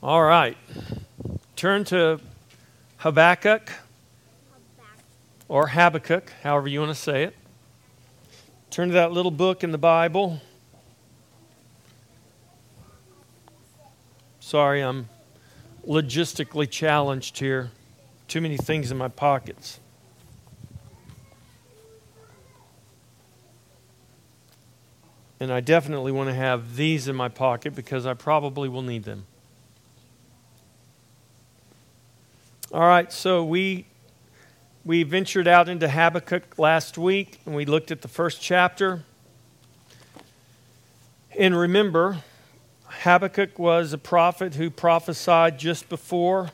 All right. Turn to Habakkuk or Habakkuk, however you want to say it. Turn to that little book in the Bible. Sorry, I'm logistically challenged here. Too many things in my pockets. And I definitely want to have these in my pocket because I probably will need them. All right, so we we ventured out into Habakkuk last week and we looked at the first chapter. And remember, Habakkuk was a prophet who prophesied just before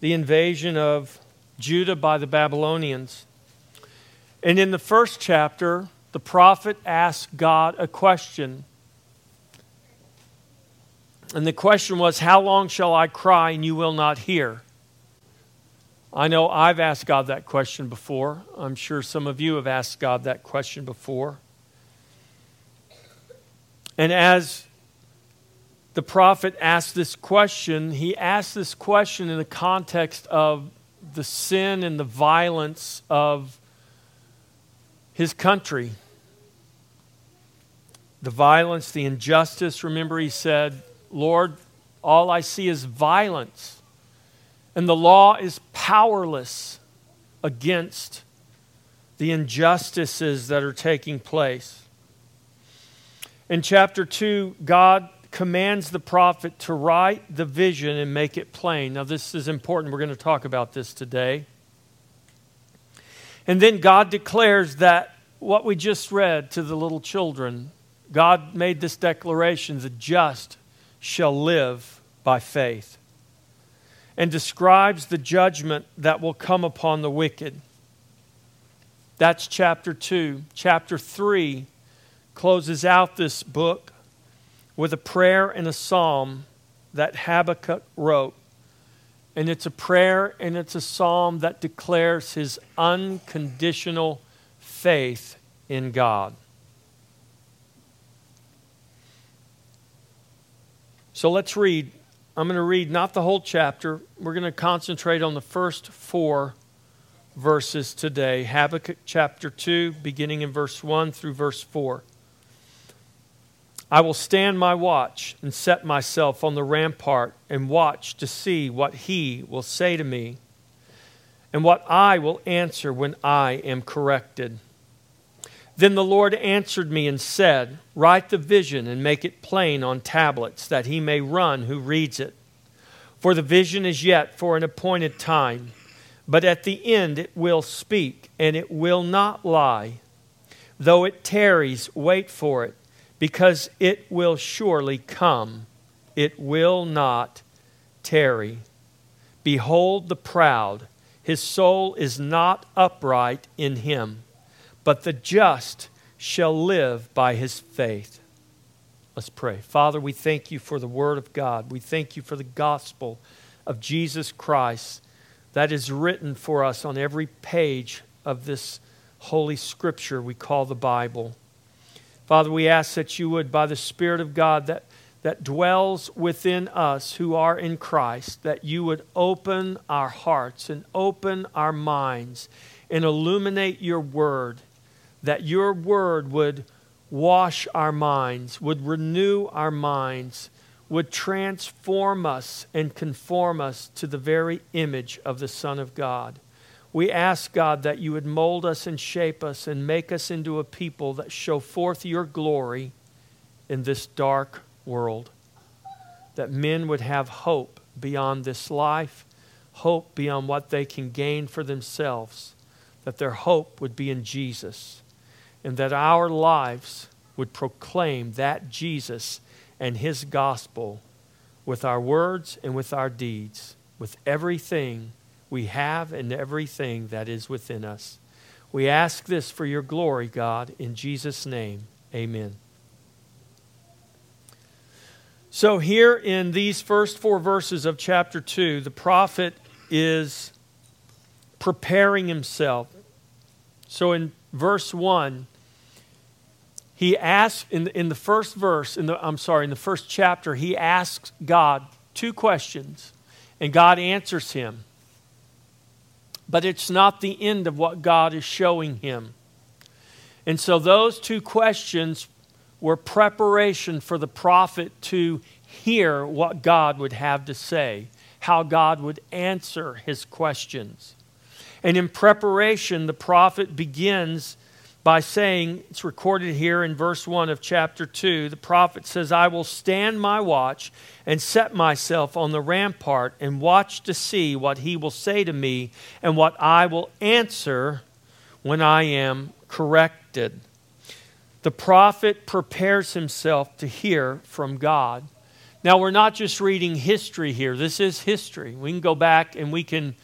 the invasion of Judah by the Babylonians. And in the first chapter, the prophet asked God a question. And the question was, How long shall I cry and you will not hear? I know I've asked God that question before. I'm sure some of you have asked God that question before. And as the prophet asked this question, he asked this question in the context of the sin and the violence of his country. The violence, the injustice. Remember, he said, Lord, all I see is violence and the law is powerless against the injustices that are taking place. In chapter 2, God commands the prophet to write the vision and make it plain. Now, this is important. We're going to talk about this today. And then God declares that what we just read to the little children, God made this declaration the just shall live by faith and describes the judgment that will come upon the wicked. That's chapter 2. Chapter 3 closes out this book with a prayer and a psalm that Habakkuk wrote. And it's a prayer and it's a psalm that declares his unconditional faith in God. So let's read I'm going to read not the whole chapter. We're going to concentrate on the first four verses today Habakkuk chapter 2, beginning in verse 1 through verse 4. I will stand my watch and set myself on the rampart and watch to see what he will say to me and what I will answer when I am corrected. Then the Lord answered me and said, Write the vision and make it plain on tablets, that he may run who reads it. For the vision is yet for an appointed time, but at the end it will speak, and it will not lie. Though it tarries, wait for it, because it will surely come. It will not tarry. Behold the proud, his soul is not upright in him but the just shall live by his faith. Let's pray. Father, we thank you for the Word of God. We thank you for the gospel of Jesus Christ that is written for us on every page of this holy scripture we call the Bible. Father, we ask that you would, by the Spirit of God that, that dwells within us who are in Christ, that you would open our hearts and open our minds and illuminate your word that your word would wash our minds, would renew our minds, would transform us and conform us to the very image of the Son of God. We ask, God, that you would mold us and shape us and make us into a people that show forth your glory in this dark world. That men would have hope beyond this life, hope beyond what they can gain for themselves, that their hope would be in Jesus and that our lives would proclaim that Jesus and his gospel with our words and with our deeds, with everything we have and everything that is within us. We ask this for your glory, God, in Jesus' name. Amen. So, here in these first four verses of chapter 2, the prophet is preparing himself. So, in verse 1, he asks, in, in the first verse, in the, I'm sorry, in the first chapter, he asks God two questions, and God answers him. But it's not the end of what God is showing him. And so those two questions were preparation for the prophet to hear what God would have to say, how God would answer his questions. And in preparation, the prophet begins by saying, it's recorded here in verse 1 of chapter 2, the prophet says, I will stand my watch and set myself on the rampart and watch to see what he will say to me and what I will answer when I am corrected. The prophet prepares himself to hear from God. Now, we're not just reading history here. This is history. We can go back and we can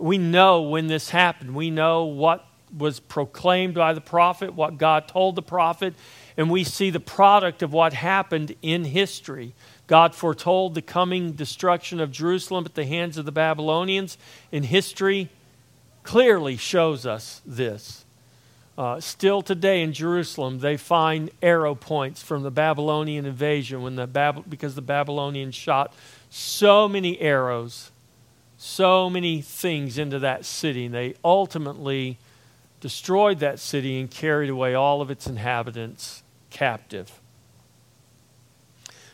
we know when this happened. We know what was proclaimed by the prophet, what God told the prophet, and we see the product of what happened in history. God foretold the coming destruction of Jerusalem at the hands of the Babylonians, and history clearly shows us this. Uh, still today in Jerusalem, they find arrow points from the Babylonian invasion when the Bab- because the Babylonians shot so many arrows so many things into that city. And they ultimately destroyed that city and carried away all of its inhabitants captive.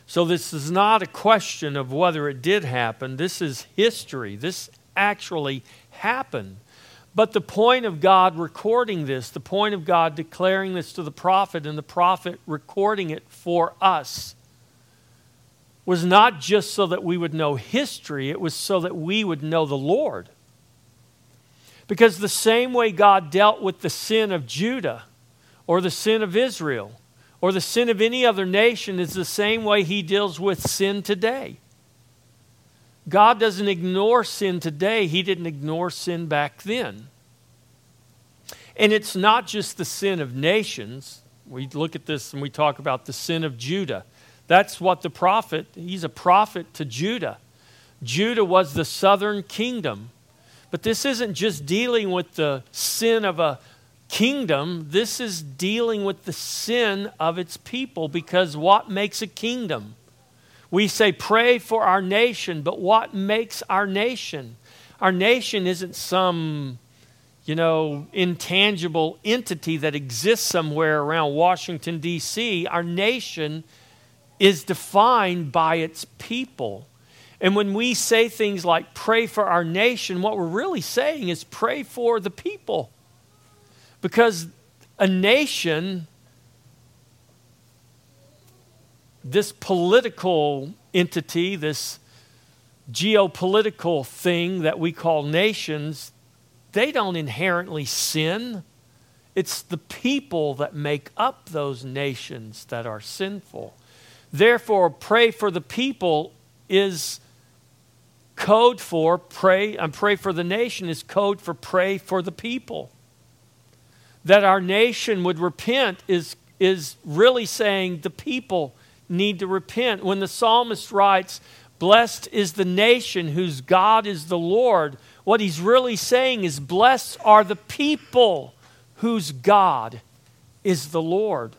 So, this is not a question of whether it did happen. This is history. This actually happened. But the point of God recording this, the point of God declaring this to the prophet, and the prophet recording it for us, was not just so that we would know history, it was so that we would know the Lord. Because the same way God dealt with the sin of Judah or the sin of Israel or the sin of any other nation is the same way he deals with sin today. God doesn't ignore sin today, he didn't ignore sin back then. And it's not just the sin of nations. We look at this and we talk about the sin of Judah. That's what the prophet, he's a prophet to Judah. Judah was the southern kingdom. But this isn't just dealing with the sin of a kingdom, this is dealing with the sin of its people because what makes a kingdom? We say, pray for our nation, but what makes our nation? Our nation isn't some, you know, intangible entity that exists somewhere around Washington, D.C. Our nation is defined by its people. And when we say things like pray for our nation, what we're really saying is pray for the people. Because a nation, this political entity, this geopolitical thing that we call nations, they don't inherently sin. It's the people that make up those nations that are sinful. Therefore, pray for the people is code for pray and pray for the nation is code for pray for the people. That our nation would repent is, is really saying the people need to repent. When the psalmist writes, Blessed is the nation whose God is the Lord, what he's really saying is, Blessed are the people whose God is the Lord.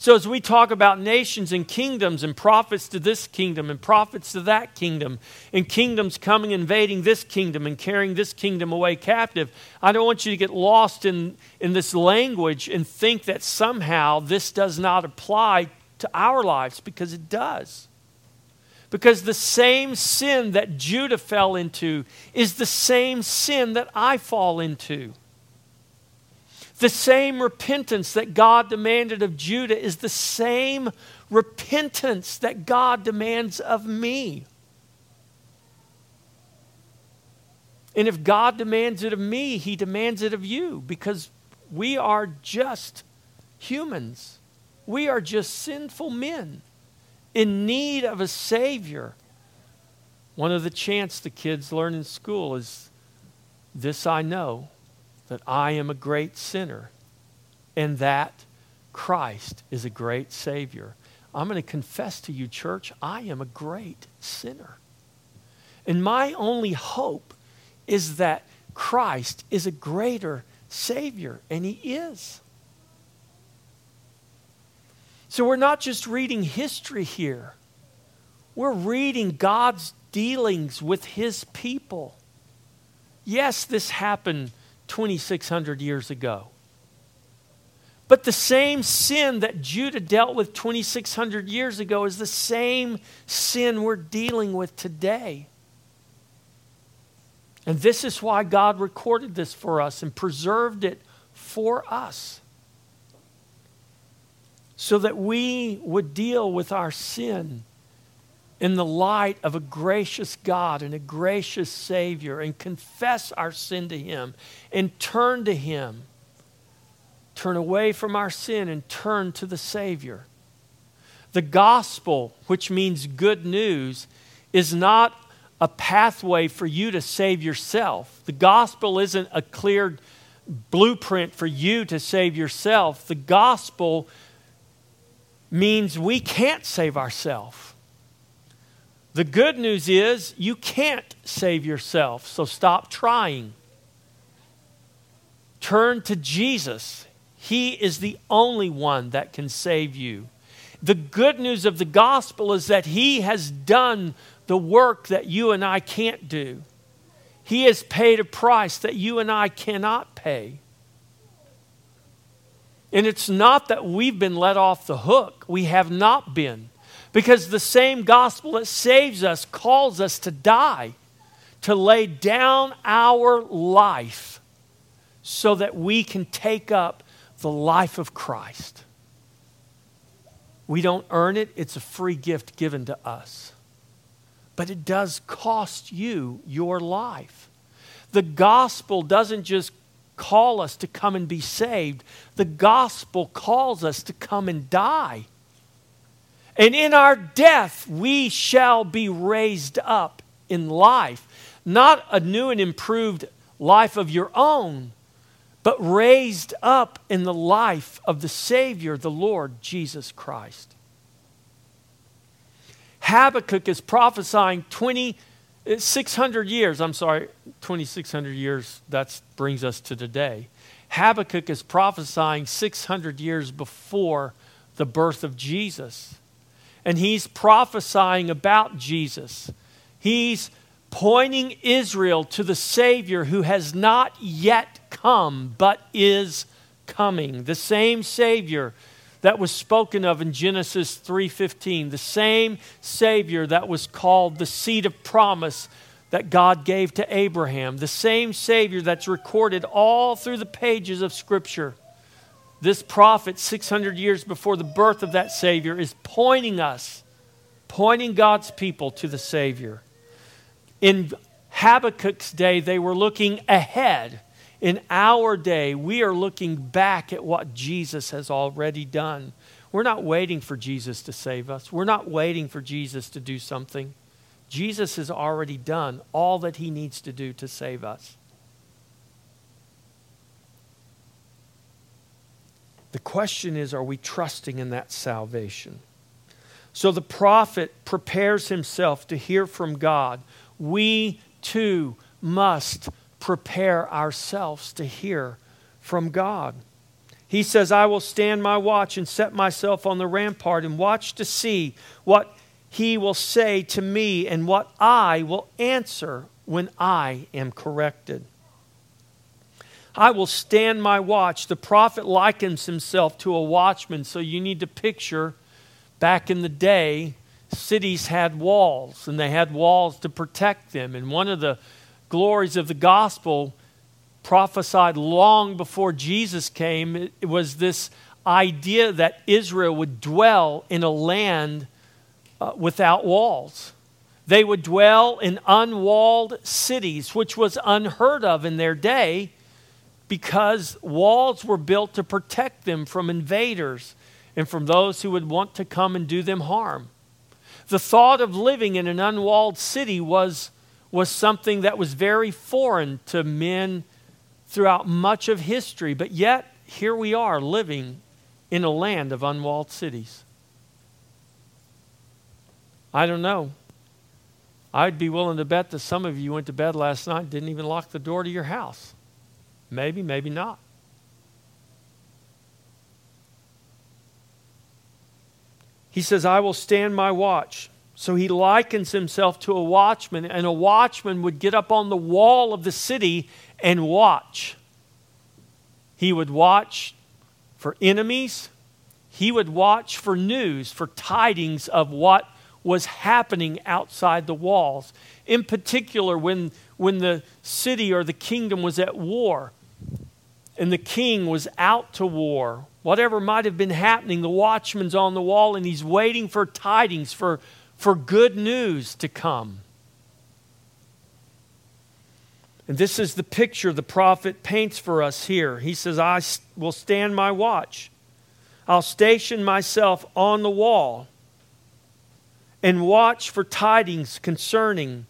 So, as we talk about nations and kingdoms and prophets to this kingdom and prophets to that kingdom, and kingdoms coming, invading this kingdom and carrying this kingdom away captive, I don't want you to get lost in, in this language and think that somehow this does not apply to our lives because it does. Because the same sin that Judah fell into is the same sin that I fall into. The same repentance that God demanded of Judah is the same repentance that God demands of me. And if God demands it of me, He demands it of you because we are just humans. We are just sinful men in need of a Savior. One of the chants the kids learn in school is this I know that I am a great sinner and that Christ is a great Savior. I'm going to confess to you, church, I am a great sinner. And my only hope is that Christ is a greater Savior, and He is. So we're not just reading history here, We're reading God's dealings with his people. Yes, this happened 2,600 years ago. But the same sin that Judah dealt with 2,600 years ago is the same sin we're dealing with today. And this is why God recorded this for us and preserved it for us. So that we would deal with our sin in the light of a gracious God and a gracious Savior and confess our sin to Him and turn to Him. Turn away from our sin and turn to the Savior. The gospel, which means good news, is not a pathway for you to save yourself. The gospel isn't a clear blueprint for you to save yourself. The gospel means we can't save ourselves. The good news is you can't save yourself, so stop trying. Turn to Jesus. He is the only one that can save you. The good news of the gospel is that He has done the work that you and I can't do. He has paid a price that you and I cannot pay. And it's not that we've been let off the hook, we have not been. Because the same gospel that saves us calls us to die, to lay down our life so that we can take up the life of Christ. We don't earn it, it's a free gift given to us. But it does cost you your life. The gospel doesn't just call us to come and be saved, the gospel calls us to come and die and in our death, we shall be raised up in life. Not a new and improved life of your own, but raised up in the life of the Savior, the Lord Jesus Christ. Habakkuk is prophesying 2,600 uh, years. I'm sorry, 2,600 years. That brings us to today. Habakkuk is prophesying 600 years before the birth of Jesus and he's prophesying about Jesus. He's pointing Israel to the Savior who has not yet come, but is coming. The same Savior that was spoken of in Genesis 3:15, the same Savior that was called the seed of promise that God gave to Abraham, the same Savior that's recorded all through the pages of Scripture this prophet, 600 years before the birth of that Savior, is pointing us, pointing God's people to the Savior. In Habakkuk's day, they were looking ahead. In our day, we are looking back at what Jesus has already done. We're not waiting for Jesus to save us, we're not waiting for Jesus to do something. Jesus has already done all that he needs to do to save us. The question is are we trusting in that salvation? So the prophet prepares himself to hear from God. We too must prepare ourselves to hear from God. He says, I will stand my watch and set myself on the rampart and watch to see what he will say to me and what I will answer when I am corrected. I will stand my watch. The prophet likens himself to a watchman, so you need to picture back in the day, cities had walls, and they had walls to protect them. And one of the glories of the gospel prophesied long before Jesus came it was this idea that Israel would dwell in a land uh, without walls. They would dwell in unwalled cities, which was unheard of in their day because walls were built to protect them from invaders and from those who would want to come and do them harm. The thought of living in an unwalled city was, was something that was very foreign to men throughout much of history, but yet here we are living in a land of unwalled cities. I don't know. I'd be willing to bet that some of you went to bed last night and didn't even lock the door to your house. Maybe, maybe not. He says, I will stand my watch So he likens himself to a watchman, and a watchman would get up on the wall of the city and watch. He would watch for enemies, he would watch for news, for tidings of what was happening outside the walls. In particular, when, when the city or the kingdom was at war and the king was out to war, whatever might have been happening, the watchman's on the wall and he's waiting for tidings, for for good news to come. And this is the picture the prophet paints for us here. He says, I will stand my watch. I'll station myself on the wall and watch for tidings concerning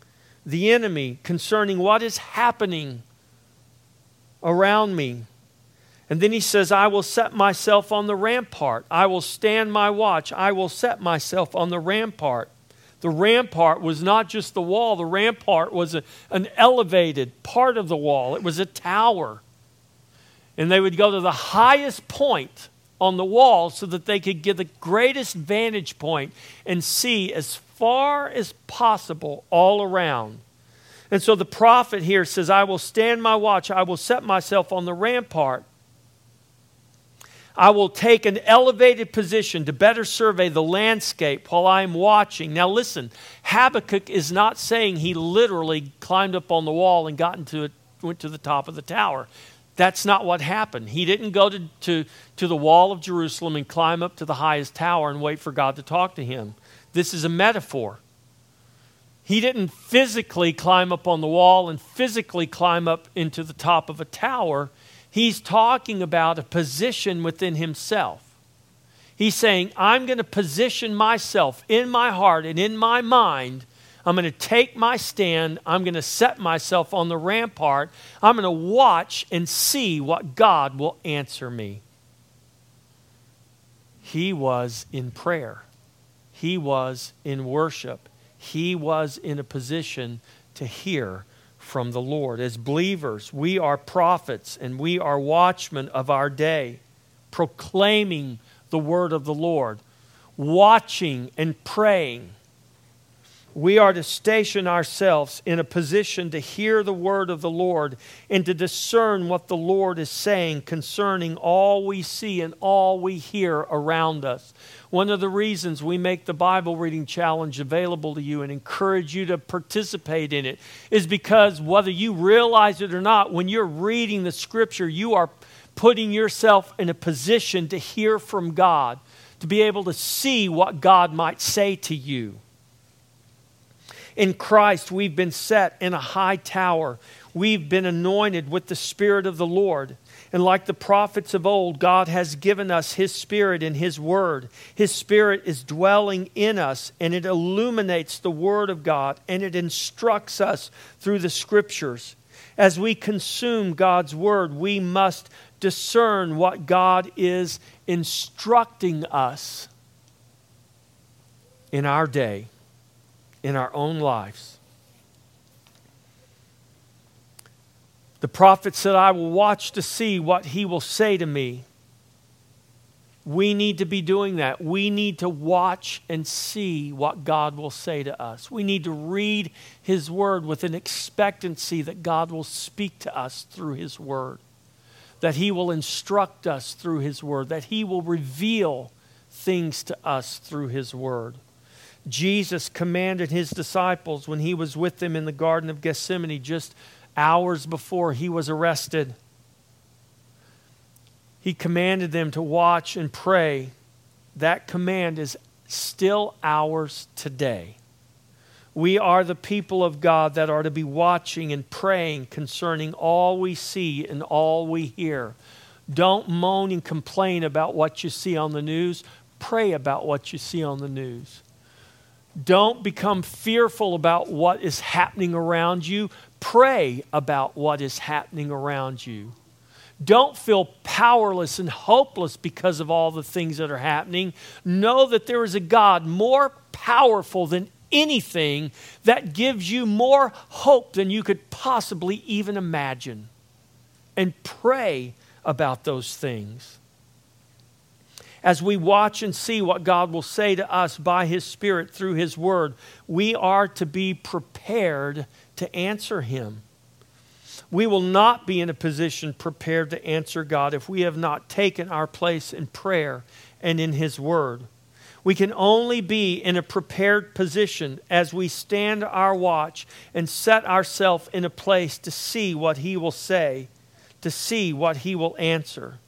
the enemy, concerning what is happening around me. And then he says, I will set myself on the rampart. I will stand my watch. I will set myself on the rampart. The rampart was not just the wall, the rampart was a, an elevated part of the wall, it was a tower. And they would go to the highest point on the wall so that they could get the greatest vantage point and see as far as possible all around. And so the prophet here says, I will stand my watch, I will set myself on the rampart. I will take an elevated position to better survey the landscape while I am watching. Now, listen, Habakkuk is not saying he literally climbed up on the wall and got into it, went to the top of the tower. That's not what happened. He didn't go to, to, to the wall of Jerusalem and climb up to the highest tower and wait for God to talk to him. This is a metaphor. He didn't physically climb up on the wall and physically climb up into the top of a tower He's talking about a position within himself. He's saying, I'm going to position myself in my heart and in my mind. I'm going to take my stand. I'm going to set myself on the rampart. I'm going to watch and see what God will answer me. He was in prayer, he was in worship, he was in a position to hear from the Lord. As believers, we are prophets and we are watchmen of our day, proclaiming the word of the Lord, watching and praying we are to station ourselves in a position to hear the word of the Lord and to discern what the Lord is saying concerning all we see and all we hear around us. One of the reasons we make the Bible reading challenge available to you and encourage you to participate in it is because whether you realize it or not, when you're reading the scripture, you are putting yourself in a position to hear from God, to be able to see what God might say to you. In Christ, we've been set in a high tower. We've been anointed with the Spirit of the Lord. And like the prophets of old, God has given us His Spirit in His Word. His Spirit is dwelling in us, and it illuminates the Word of God, and it instructs us through the Scriptures. As we consume God's Word, we must discern what God is instructing us in our day in our own lives. The prophet said, I will watch to see what he will say to me. We need to be doing that. We need to watch and see what God will say to us. We need to read his word with an expectancy that God will speak to us through his word, that he will instruct us through his word, that he will reveal things to us through his word. Jesus commanded his disciples when he was with them in the Garden of Gethsemane just hours before he was arrested. He commanded them to watch and pray. That command is still ours today. We are the people of God that are to be watching and praying concerning all we see and all we hear. Don't moan and complain about what you see on the news. Pray about what you see on the news. Don't become fearful about what is happening around you. Pray about what is happening around you. Don't feel powerless and hopeless because of all the things that are happening. Know that there is a God more powerful than anything that gives you more hope than you could possibly even imagine. And pray about those things. as we watch and see what God will say to us by His Spirit through His Word, we are to be prepared to answer Him. We will not be in a position prepared to answer God if we have not taken our place in prayer and in His Word. We can only be in a prepared position as we stand our watch and set ourselves in a place to see what He will say, to see what He will answer.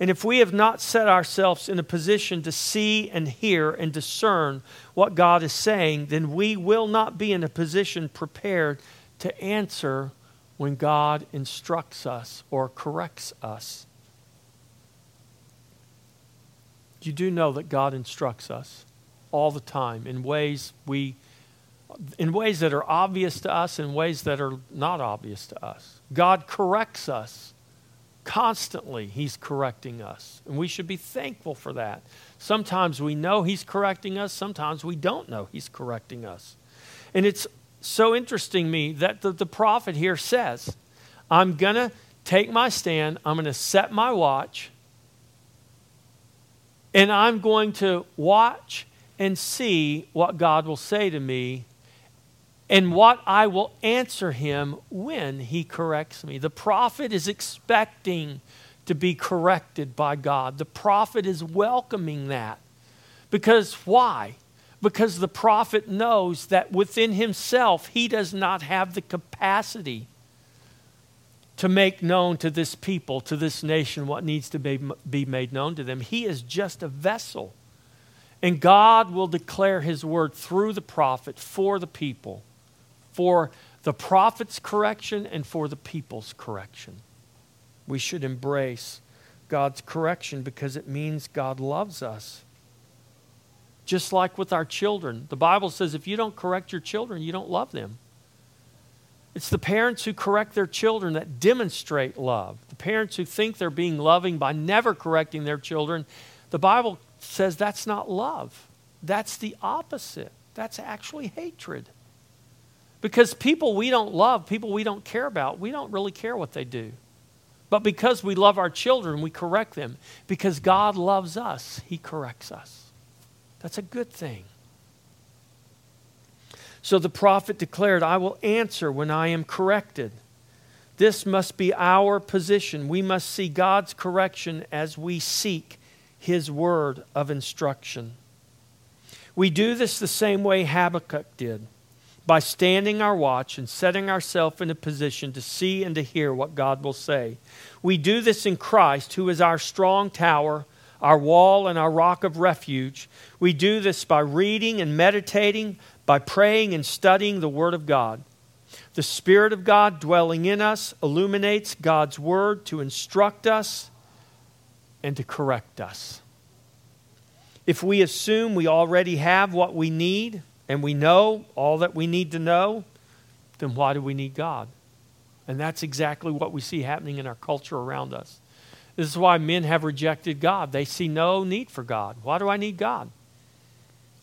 And if we have not set ourselves in a position to see and hear and discern what God is saying, then we will not be in a position prepared to answer when God instructs us or corrects us. You do know that God instructs us all the time in ways we in ways that are obvious to us in ways that are not obvious to us. God corrects us Constantly, He's correcting us. And we should be thankful for that. Sometimes we know He's correcting us, sometimes we don't know He's correcting us. And it's so interesting me that the, the prophet here says, I'm going to take my stand, I'm going to set my watch, and I'm going to watch and see what God will say to me and what I will answer him when he corrects me. The prophet is expecting to be corrected by God. The prophet is welcoming that. Because why? Because the prophet knows that within himself he does not have the capacity to make known to this people, to this nation, what needs to be, be made known to them. He is just a vessel. And God will declare his word through the prophet for the people for the prophet's correction and for the people's correction. We should embrace God's correction because it means God loves us. Just like with our children, the Bible says if you don't correct your children, you don't love them. It's the parents who correct their children that demonstrate love. The parents who think they're being loving by never correcting their children, the Bible says that's not love. That's the opposite. That's actually hatred. Because people we don't love, people we don't care about, we don't really care what they do. But because we love our children, we correct them. Because God loves us, He corrects us. That's a good thing. So the prophet declared, I will answer when I am corrected. This must be our position. We must see God's correction as we seek His word of instruction. We do this the same way Habakkuk did by standing our watch and setting ourselves in a position to see and to hear what God will say. We do this in Christ, who is our strong tower, our wall, and our rock of refuge. We do this by reading and meditating, by praying and studying the Word of God. The Spirit of God dwelling in us illuminates God's Word to instruct us and to correct us. If we assume we already have what we need, and we know all that we need to know, then why do we need God? And that's exactly what we see happening in our culture around us. This is why men have rejected God. They see no need for God. Why do I need God?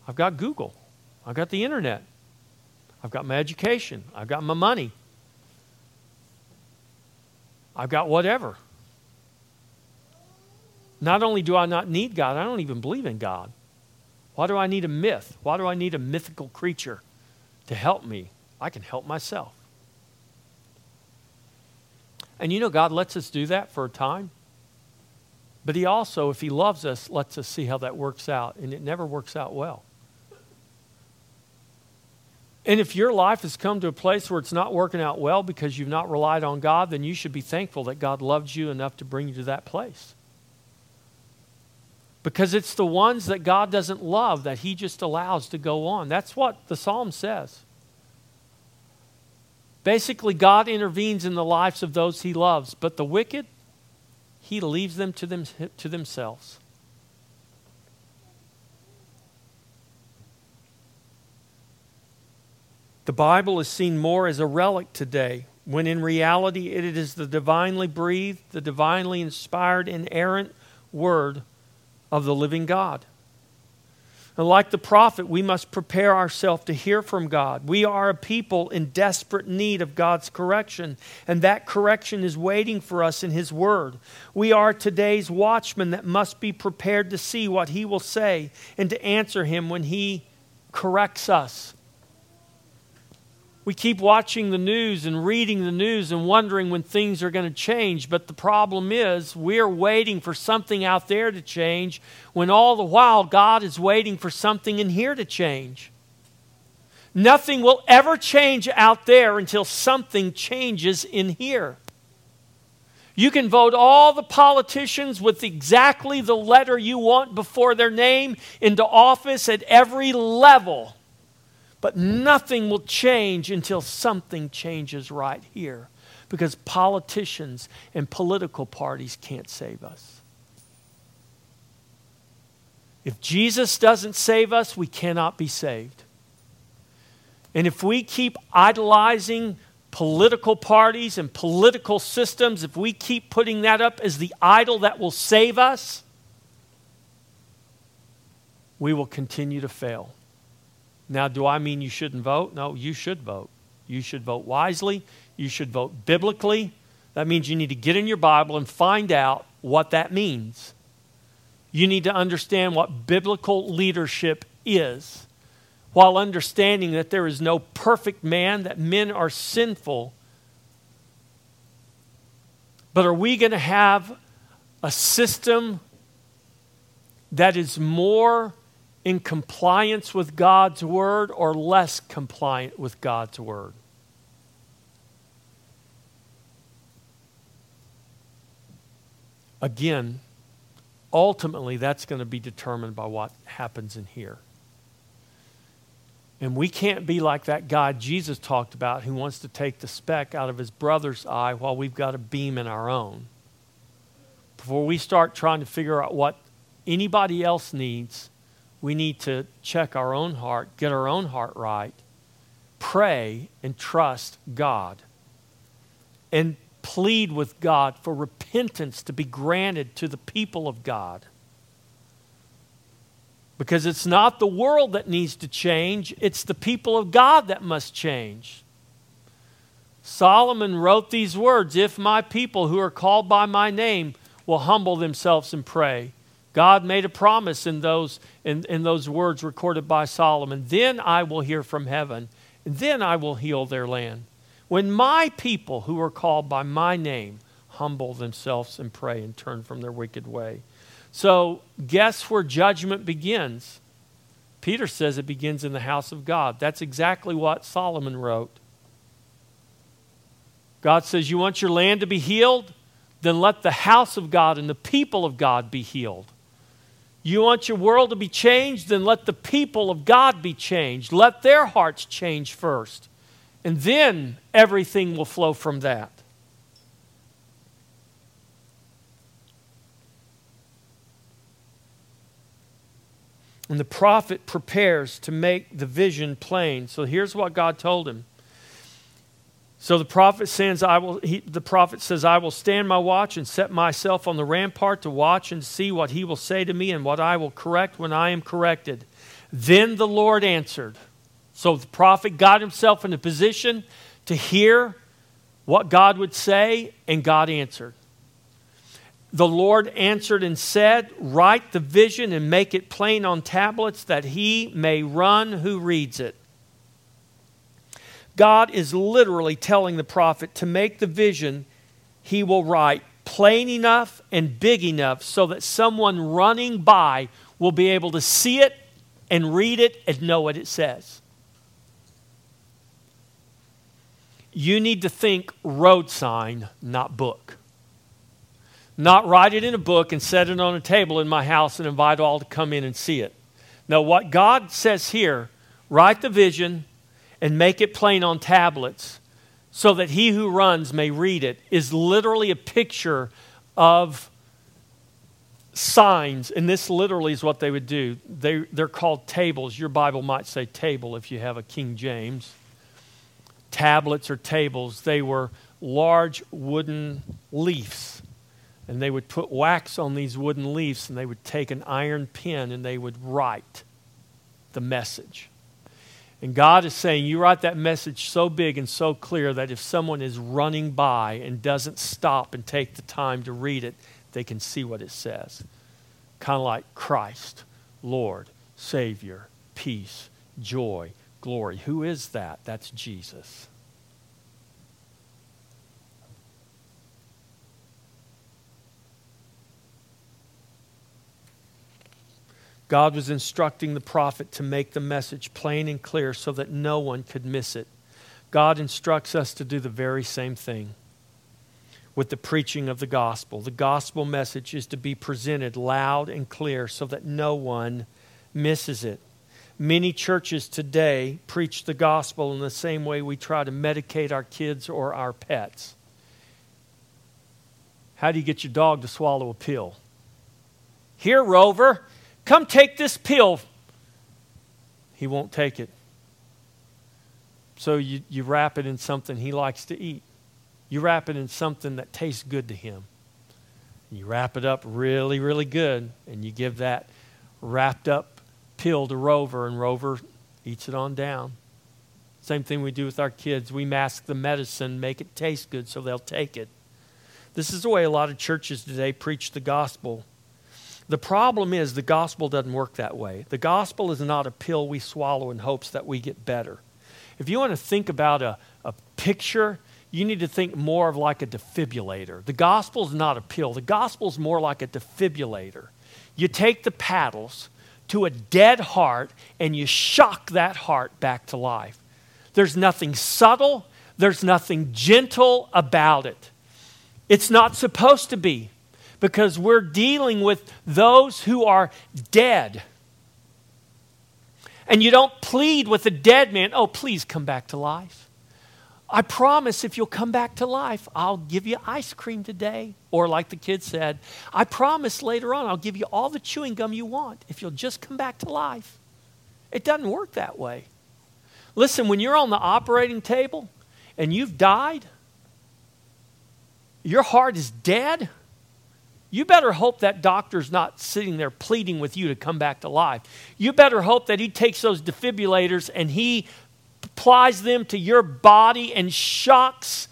I've got Google, I've got the internet, I've got my education, I've got my money, I've got whatever. Not only do I not need God, I don't even believe in God. Why do I need a myth? Why do I need a mythical creature to help me? I can help myself. And you know, God lets us do that for a time. But He also, if He loves us, lets us see how that works out. And it never works out well. And if your life has come to a place where it's not working out well because you've not relied on God, then you should be thankful that God loves you enough to bring you to that place because it's the ones that God doesn't love that He just allows to go on. That's what the psalm says. Basically, God intervenes in the lives of those He loves, but the wicked, He leaves them to, them, to themselves. The Bible is seen more as a relic today, when in reality it is the divinely breathed, the divinely inspired, inerrant Word of the living God. And like the prophet, we must prepare ourselves to hear from God. We are a people in desperate need of God's correction, and that correction is waiting for us in His Word. We are today's watchmen that must be prepared to see what He will say and to answer Him when He corrects us. We keep watching the news and reading the news and wondering when things are going to change. But the problem is, we're waiting for something out there to change when all the while God is waiting for something in here to change. Nothing will ever change out there until something changes in here. You can vote all the politicians with exactly the letter you want before their name into office at every level. But nothing will change until something changes right here because politicians and political parties can't save us. If Jesus doesn't save us, we cannot be saved. And if we keep idolizing political parties and political systems, if we keep putting that up as the idol that will save us, we will continue to fail. Now, do I mean you shouldn't vote? No, you should vote. You should vote wisely. You should vote biblically. That means you need to get in your Bible and find out what that means. You need to understand what biblical leadership is while understanding that there is no perfect man, that men are sinful. But are we going to have a system that is more in compliance with God's word or less compliant with God's word? Again, ultimately, that's going to be determined by what happens in here. And we can't be like that guy Jesus talked about who wants to take the speck out of his brother's eye while we've got a beam in our own. Before we start trying to figure out what anybody else needs, we need to check our own heart, get our own heart right, pray and trust God, and plead with God for repentance to be granted to the people of God. Because it's not the world that needs to change, it's the people of God that must change. Solomon wrote these words If my people who are called by my name will humble themselves and pray, God made a promise in those, in, in those words recorded by Solomon. Then I will hear from heaven, and then I will heal their land. When my people who are called by my name humble themselves and pray and turn from their wicked way. So, guess where judgment begins? Peter says it begins in the house of God. That's exactly what Solomon wrote. God says, You want your land to be healed? Then let the house of God and the people of God be healed. You want your world to be changed? Then let the people of God be changed. Let their hearts change first. And then everything will flow from that. And the prophet prepares to make the vision plain. So here's what God told him so the prophet says, I will, he, the prophet says, I will stand my watch and set myself on the rampart to watch and see what he will say to me and what I will correct when I am corrected. Then the Lord answered. So the prophet got himself in a position to hear what God would say, and God answered. The Lord answered and said, Write the vision and make it plain on tablets that he may run who reads it. God is literally telling the prophet to make the vision he will write plain enough and big enough so that someone running by will be able to see it and read it and know what it says. You need to think road sign, not book. Not write it in a book and set it on a table in my house and invite all to come in and see it. No, what God says here write the vision, and make it plain on tablets so that he who runs may read it is literally a picture of signs. And this literally is what they would do. They, they're called tables. Your bible might say table if you have a king james. Tablets or tables. They were large wooden leaves. And they would put wax on these wooden leaves and they would take an iron pen and they would write the message. And God is saying, You write that message so big and so clear that if someone is running by and doesn't stop and take the time to read it, they can see what it says. Kind of like Christ, Lord, Savior, peace, joy, glory. Who is that? That's Jesus. God was instructing the prophet to make the message plain and clear so that no one could miss it. God instructs us to do the very same thing with the preaching of the gospel. The gospel message is to be presented loud and clear so that no one misses it. Many churches today preach the gospel in the same way we try to medicate our kids or our pets. How do you get your dog to swallow a pill? Here, Rover, Come take this pill. He won't take it. So you, you wrap it in something he likes to eat. You wrap it in something that tastes good to him. You wrap it up really, really good, and you give that wrapped up pill to Rover, and Rover eats it on down. Same thing we do with our kids. We mask the medicine, make it taste good so they'll take it. This is the way a lot of churches today preach the gospel. The problem is the gospel doesn't work that way. The gospel is not a pill we swallow in hopes that we get better. If you want to think about a, a picture, you need to think more of like a defibrillator. The gospel is not a pill, the gospel is more like a defibrillator. You take the paddles to a dead heart and you shock that heart back to life. There's nothing subtle, there's nothing gentle about it. It's not supposed to be because we're dealing with those who are dead. And you don't plead with a dead man, oh, please come back to life. I promise if you'll come back to life, I'll give you ice cream today. Or, like the kid said, I promise later on I'll give you all the chewing gum you want if you'll just come back to life. It doesn't work that way. Listen, when you're on the operating table and you've died, your heart is dead you better hope that doctor's not sitting there pleading with you to come back to life. You better hope that he takes those defibrillators and he applies them to your body and shocks.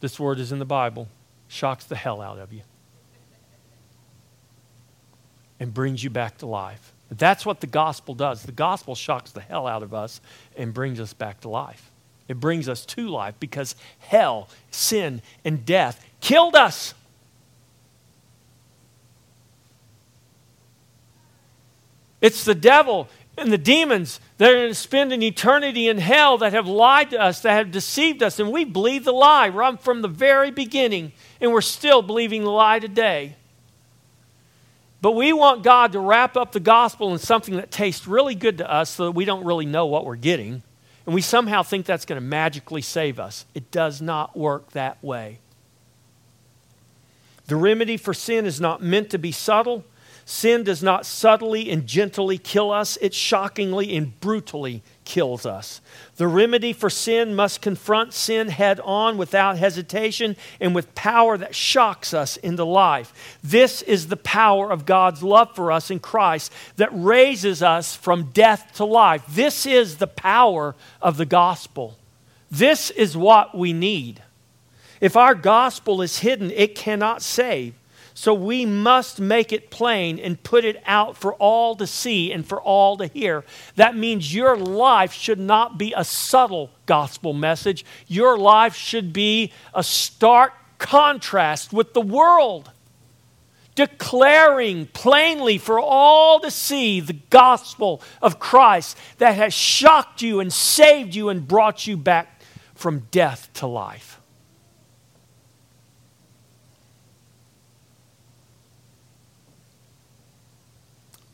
This word is in the Bible shocks the hell out of you and brings you back to life. That's what the gospel does. The gospel shocks the hell out of us and brings us back to life. It brings us to life because hell, sin, and death killed us. It's the devil and the demons that are going to spend an eternity in hell that have lied to us, that have deceived us, and we believe the lie from the very beginning, and we're still believing the lie today. But we want God to wrap up the gospel in something that tastes really good to us so that we don't really know what we're getting and we somehow think that's going to magically save us. It does not work that way. The remedy for sin is not meant to be subtle. Sin does not subtly and gently kill us, it shockingly and brutally kills us. The remedy for sin must confront sin head on without hesitation and with power that shocks us into life. This is the power of God's love for us in Christ that raises us from death to life. This is the power of the gospel. This is what we need. If our gospel is hidden, it cannot save. So we must make it plain and put it out for all to see and for all to hear. That means your life should not be a subtle gospel message. Your life should be a stark contrast with the world, declaring plainly for all to see the gospel of Christ that has shocked you and saved you and brought you back from death to life.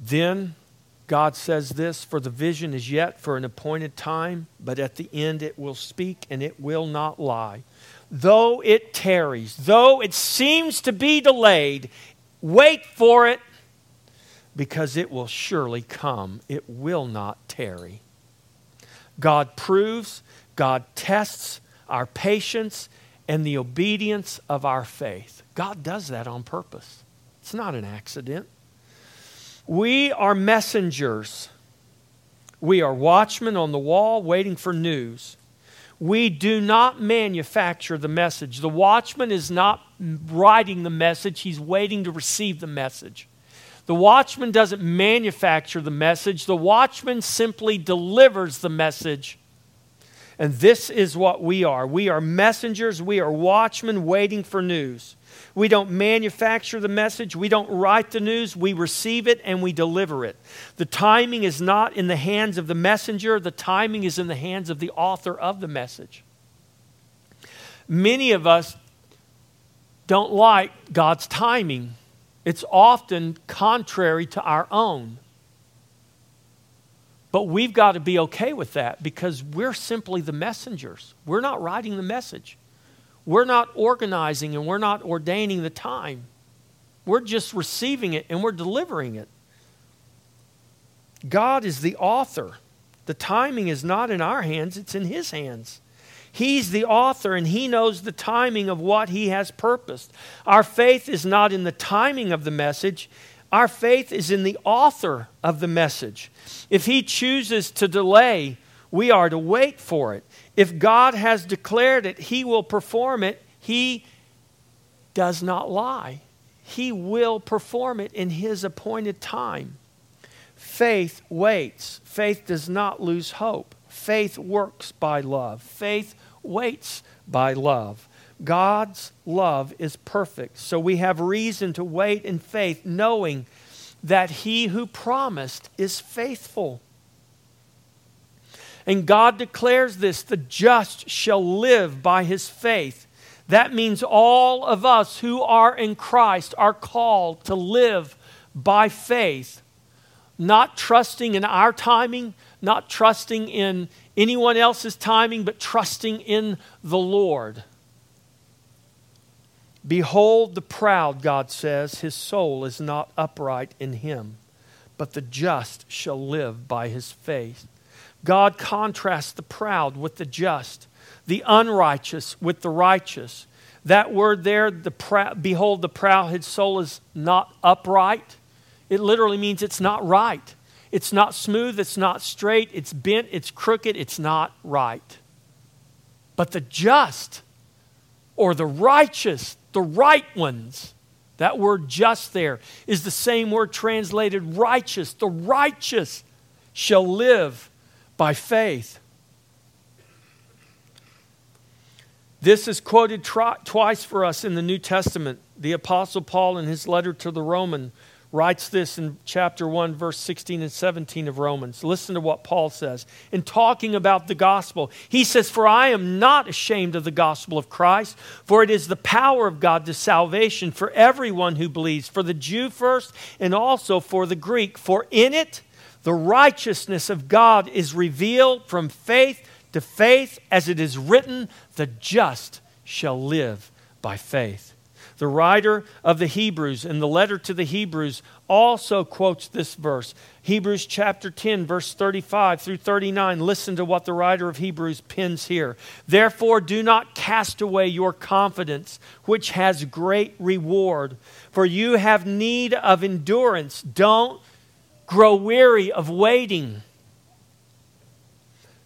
Then God says this For the vision is yet for an appointed time, but at the end it will speak and it will not lie. Though it tarries, though it seems to be delayed, wait for it because it will surely come. It will not tarry. God proves, God tests our patience and the obedience of our faith. God does that on purpose. It's not an accident. We are messengers. We are watchmen on the wall waiting for news. We do not manufacture the message. The watchman is not writing the message, he's waiting to receive the message. The watchman doesn't manufacture the message, the watchman simply delivers the message. And this is what we are. We are messengers, we are watchmen waiting for news. We don't manufacture the message. We don't write the news. We receive it and we deliver it. The timing is not in the hands of the messenger, the timing is in the hands of the author of the message. Many of us don't like God's timing, it's often contrary to our own. But we've got to be okay with that because we're simply the messengers. We're not writing the message. We're not organizing and we're not ordaining the time. We're just receiving it and we're delivering it. God is the author. The timing is not in our hands, it's in His hands. He's the author and He knows the timing of what He has purposed. Our faith is not in the timing of the message, our faith is in the author of the message. If He chooses to delay, we are to wait for it. If God has declared it, He will perform it. He does not lie. He will perform it in His appointed time. Faith waits. Faith does not lose hope. Faith works by love. Faith waits by love. God's love is perfect. So we have reason to wait in faith, knowing that He who promised is faithful. And God declares this the just shall live by his faith. That means all of us who are in Christ are called to live by faith, not trusting in our timing, not trusting in anyone else's timing, but trusting in the Lord. Behold the proud, God says, his soul is not upright in him, but the just shall live by his faith. God contrasts the proud with the just, the unrighteous with the righteous. That word there, the behold, the proud his soul is not upright. It literally means it's not right. It's not smooth, it's not straight, it's bent, it's crooked, it's not right. But the just or the righteous, the right ones, that word just there is the same word translated righteous. The righteous shall live by faith. This is quoted tri- twice for us in the New Testament. The Apostle Paul, in his letter to the Roman, writes this in chapter 1, verse 16 and 17 of Romans. Listen to what Paul says. In talking about the gospel, he says, For I am not ashamed of the gospel of Christ, for it is the power of God to salvation for everyone who believes, for the Jew first, and also for the Greek. For in it, the righteousness of God is revealed from faith to faith, as it is written, the just shall live by faith. The writer of the Hebrews in the letter to the Hebrews also quotes this verse. Hebrews chapter 10, verse 35 through 39. Listen to what the writer of Hebrews pins here. Therefore, do not cast away your confidence, which has great reward, for you have need of endurance. Don't grow weary of waiting,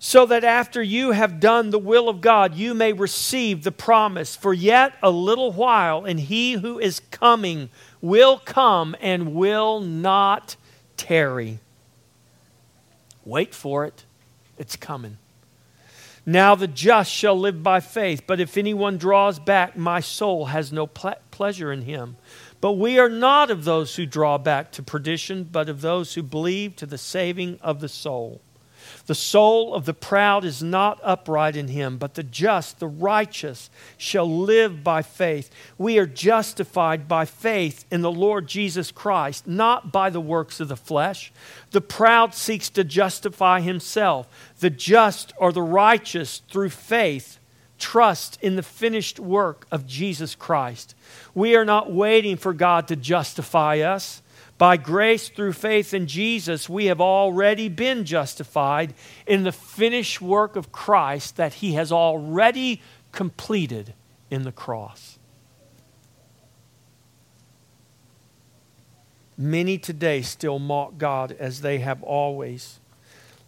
so that after you have done the will of God, you may receive the promise. For yet a little while, and he who is coming will come and will not tarry. Wait for it, it's coming. Now the just shall live by faith, but if anyone draws back, my soul has no ple- pleasure in him. But we are not of those who draw back to perdition, but of those who believe to the saving of the soul. The soul of the proud is not upright in him, but the just, the righteous, shall live by faith. We are justified by faith in the Lord Jesus Christ, not by the works of the flesh. The proud seeks to justify himself, the just or the righteous through faith trust in the finished work of Jesus Christ. We are not waiting for God to justify us. By grace through faith in Jesus, we have already been justified in the finished work of Christ that He has already completed in the cross. Many today still mock God as they have always.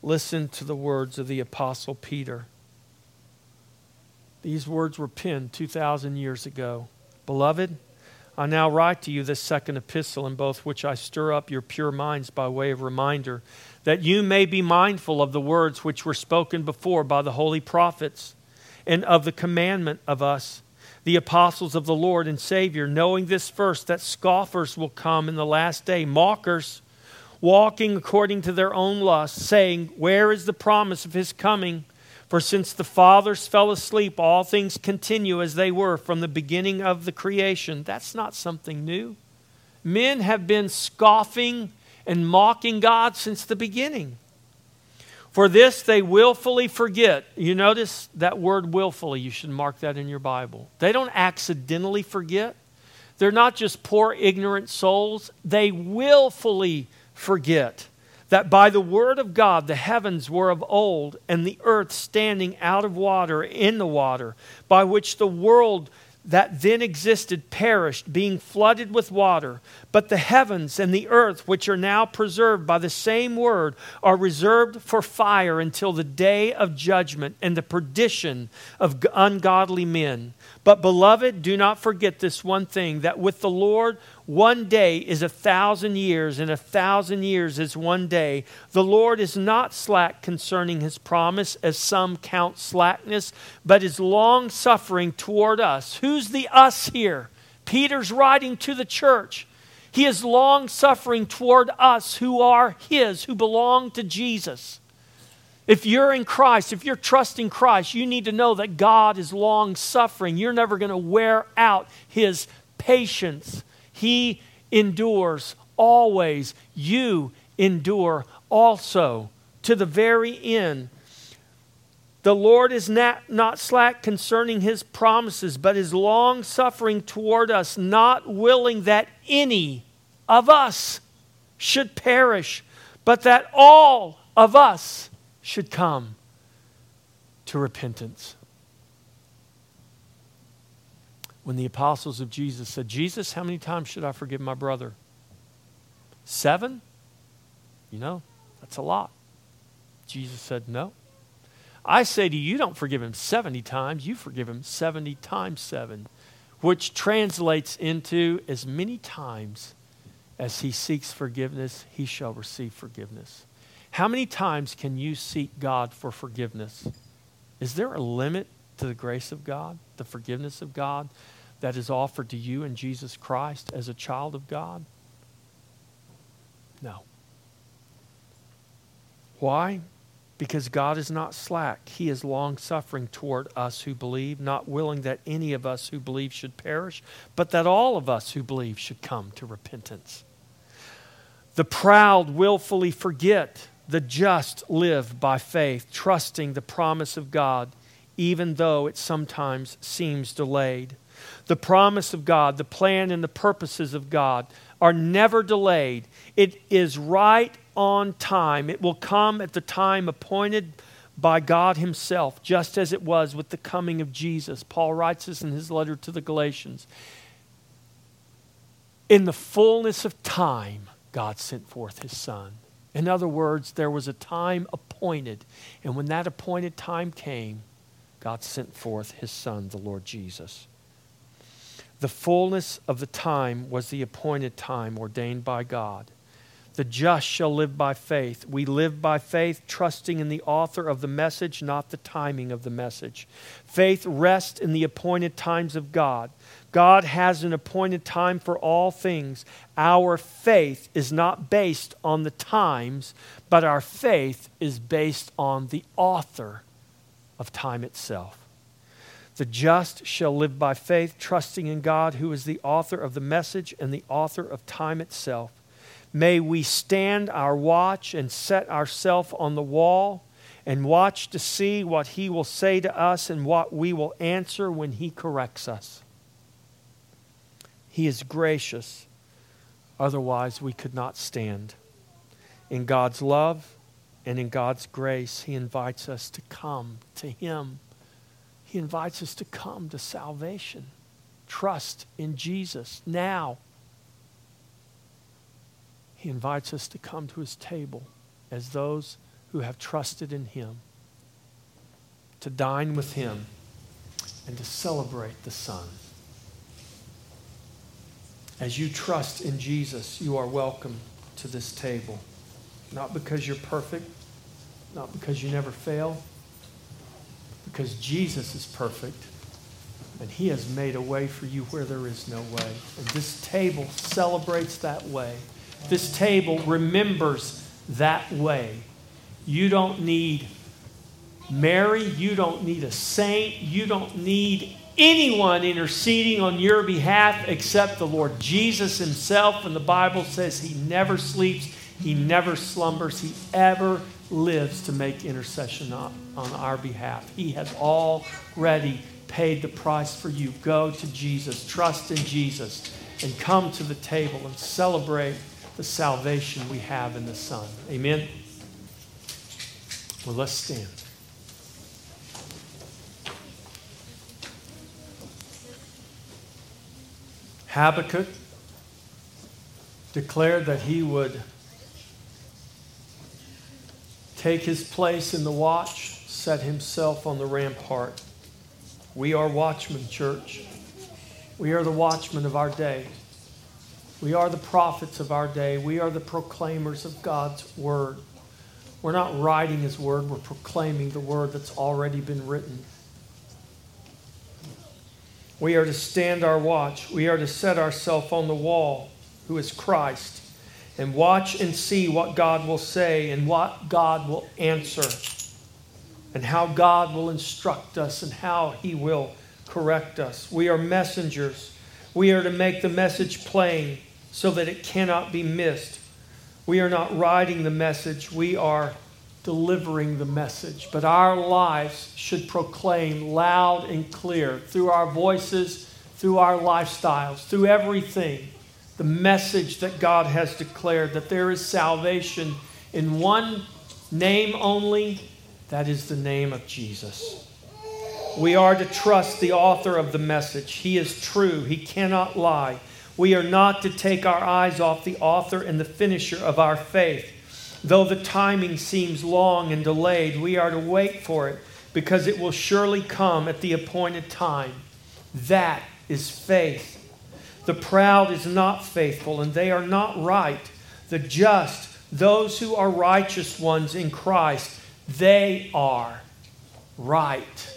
Listen to the words of the Apostle Peter. These words were penned 2,000 years ago. Beloved, I now write to you this second epistle, in both which I stir up your pure minds by way of reminder, that you may be mindful of the words which were spoken before by the holy prophets, and of the commandment of us, the apostles of the Lord and Savior, knowing this first, that scoffers will come in the last day, mockers, walking according to their own lusts, saying, Where is the promise of his coming? For since the fathers fell asleep, all things continue as they were from the beginning of the creation. That's not something new. Men have been scoffing and mocking God since the beginning. For this they willfully forget. You notice that word willfully, you should mark that in your Bible. They don't accidentally forget. They're not just poor, ignorant souls, they willfully forget that by the word of God the heavens were of old, and the earth standing out of water in the water, by which the world that then existed perished, being flooded with water. But the heavens and the earth, which are now preserved by the same word, are reserved for fire until the day of judgment and the perdition of ungodly men. But, beloved, do not forget this one thing that with the Lord, one day is a thousand years, and a thousand years is one day. The Lord is not slack concerning his promise, as some count slackness, but is long suffering toward us. Who's the us here? Peter's writing to the church. He is long suffering toward us who are his, who belong to Jesus. If you're in Christ, if you're trusting Christ, you need to know that God is long suffering. You're never going to wear out his patience he endures always. You endure also to the very end. The Lord is not, not slack concerning his promises, but is long suffering toward us, not willing that any of us should perish, but that all of us should come to repentance when the apostles of Jesus said, Jesus, how many times should I forgive my brother? Seven? You know, that's a lot. Jesus said, No. I say to you, you don't forgive him 70 times, you forgive him 70 times 7, which translates into as many times as he seeks forgiveness, he shall receive forgiveness. How many times can you seek God for forgiveness? Is there a limit to the grace of God, the forgiveness of God? that is offered to you in Jesus Christ as a child of God? No. Why? Because God is not slack. He is long suffering toward us who believe, not willing that any of us who believe should perish, but that all of us who believe should come to repentance. The proud willfully forget. The just live by faith, trusting the promise of God, even though it sometimes seems delayed. The promise of God, the plan and the purposes of God are never delayed. It is right on time. It will come at the time appointed by God Himself, just as it was with the coming of Jesus. Paul writes this in his letter to the Galatians. In the fullness of time, God sent forth His Son. In other words, there was a time appointed, and when that appointed time came, God sent forth His Son, the Lord Jesus. The fullness of the time was the appointed time ordained by God. The just shall live by faith. We live by faith, trusting in the author of the message, not the timing of the message. Faith rests in the appointed times of God. God has an appointed time for all things. Our faith is not based on the times, but our faith is based on the author of time itself. The just shall live by faith, trusting in God, who is the author of the message and the author of time itself. May we stand our watch and set ourselves on the wall and watch to see what he will say to us and what we will answer when he corrects us. He is gracious, otherwise, we could not stand. In God's love and in God's grace, he invites us to come to him he invites us to come to salvation. Trust in Jesus now. He invites us to come to his table as those who have trusted in him, to dine with him, and to celebrate the Son. As you trust in Jesus, you are welcome to this table. Not because you're perfect, not because you never fail, because Jesus is perfect and he has made a way for you where there is no way. And this table celebrates that way. This table remembers that way. You don't need Mary, you don't need a saint, you don't need anyone interceding on your behalf except the Lord Jesus himself. And the Bible says he never sleeps, he never slumbers, he ever lives to make intercession on, on our behalf. He has already paid the price for you. Go to Jesus, trust in Jesus, and come to the table and celebrate the salvation we have in the Son. Amen? Well, let's stand. Habakkuk declared that he would take his place in the watch, set himself on the rampart. We are watchmen, church. We are the watchmen of our day. We are the prophets of our day. We are the proclaimers of God's word. We're not writing his word, we're proclaiming the word that's already been written. We are to stand our watch. We are to set ourselves on the wall, who is Christ, and watch and see what God will say and what God will answer, and how God will instruct us and how He will correct us. We are messengers. We are to make the message plain so that it cannot be missed. We are not writing the message, we are delivering the message. But our lives should proclaim loud and clear through our voices, through our lifestyles, through everything, the message that God has declared that there is salvation in one name only that is the name of Jesus. We are to trust the author of the message. He is true, he cannot lie. We are not to take our eyes off the author and the finisher of our faith. Though the timing seems long and delayed, we are to wait for it because it will surely come at the appointed time. That is faith. The proud is not faithful, and they are not right. The just, those who are righteous ones in Christ, they are right.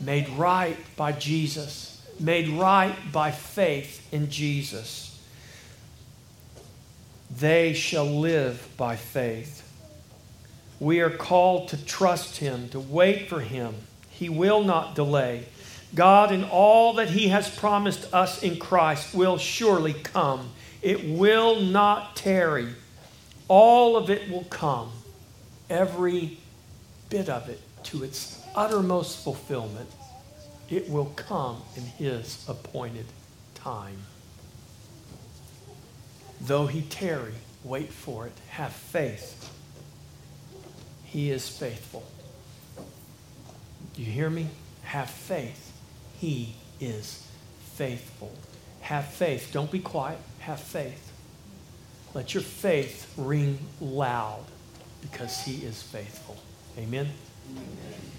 Made right by Jesus, made right by faith in Jesus they shall live by faith. We are called to trust Him, to wait for Him. He will not delay. God, and all that He has promised us in Christ, will surely come. It will not tarry. All of it will come, every bit of it, to its uttermost fulfillment. It will come in His appointed time. Though he tarry, wait for it. Have faith. He is faithful. Do you hear me? Have faith. He is faithful. Have faith. Don't be quiet. Have faith. Let your faith ring loud because he is faithful. Amen. Amen.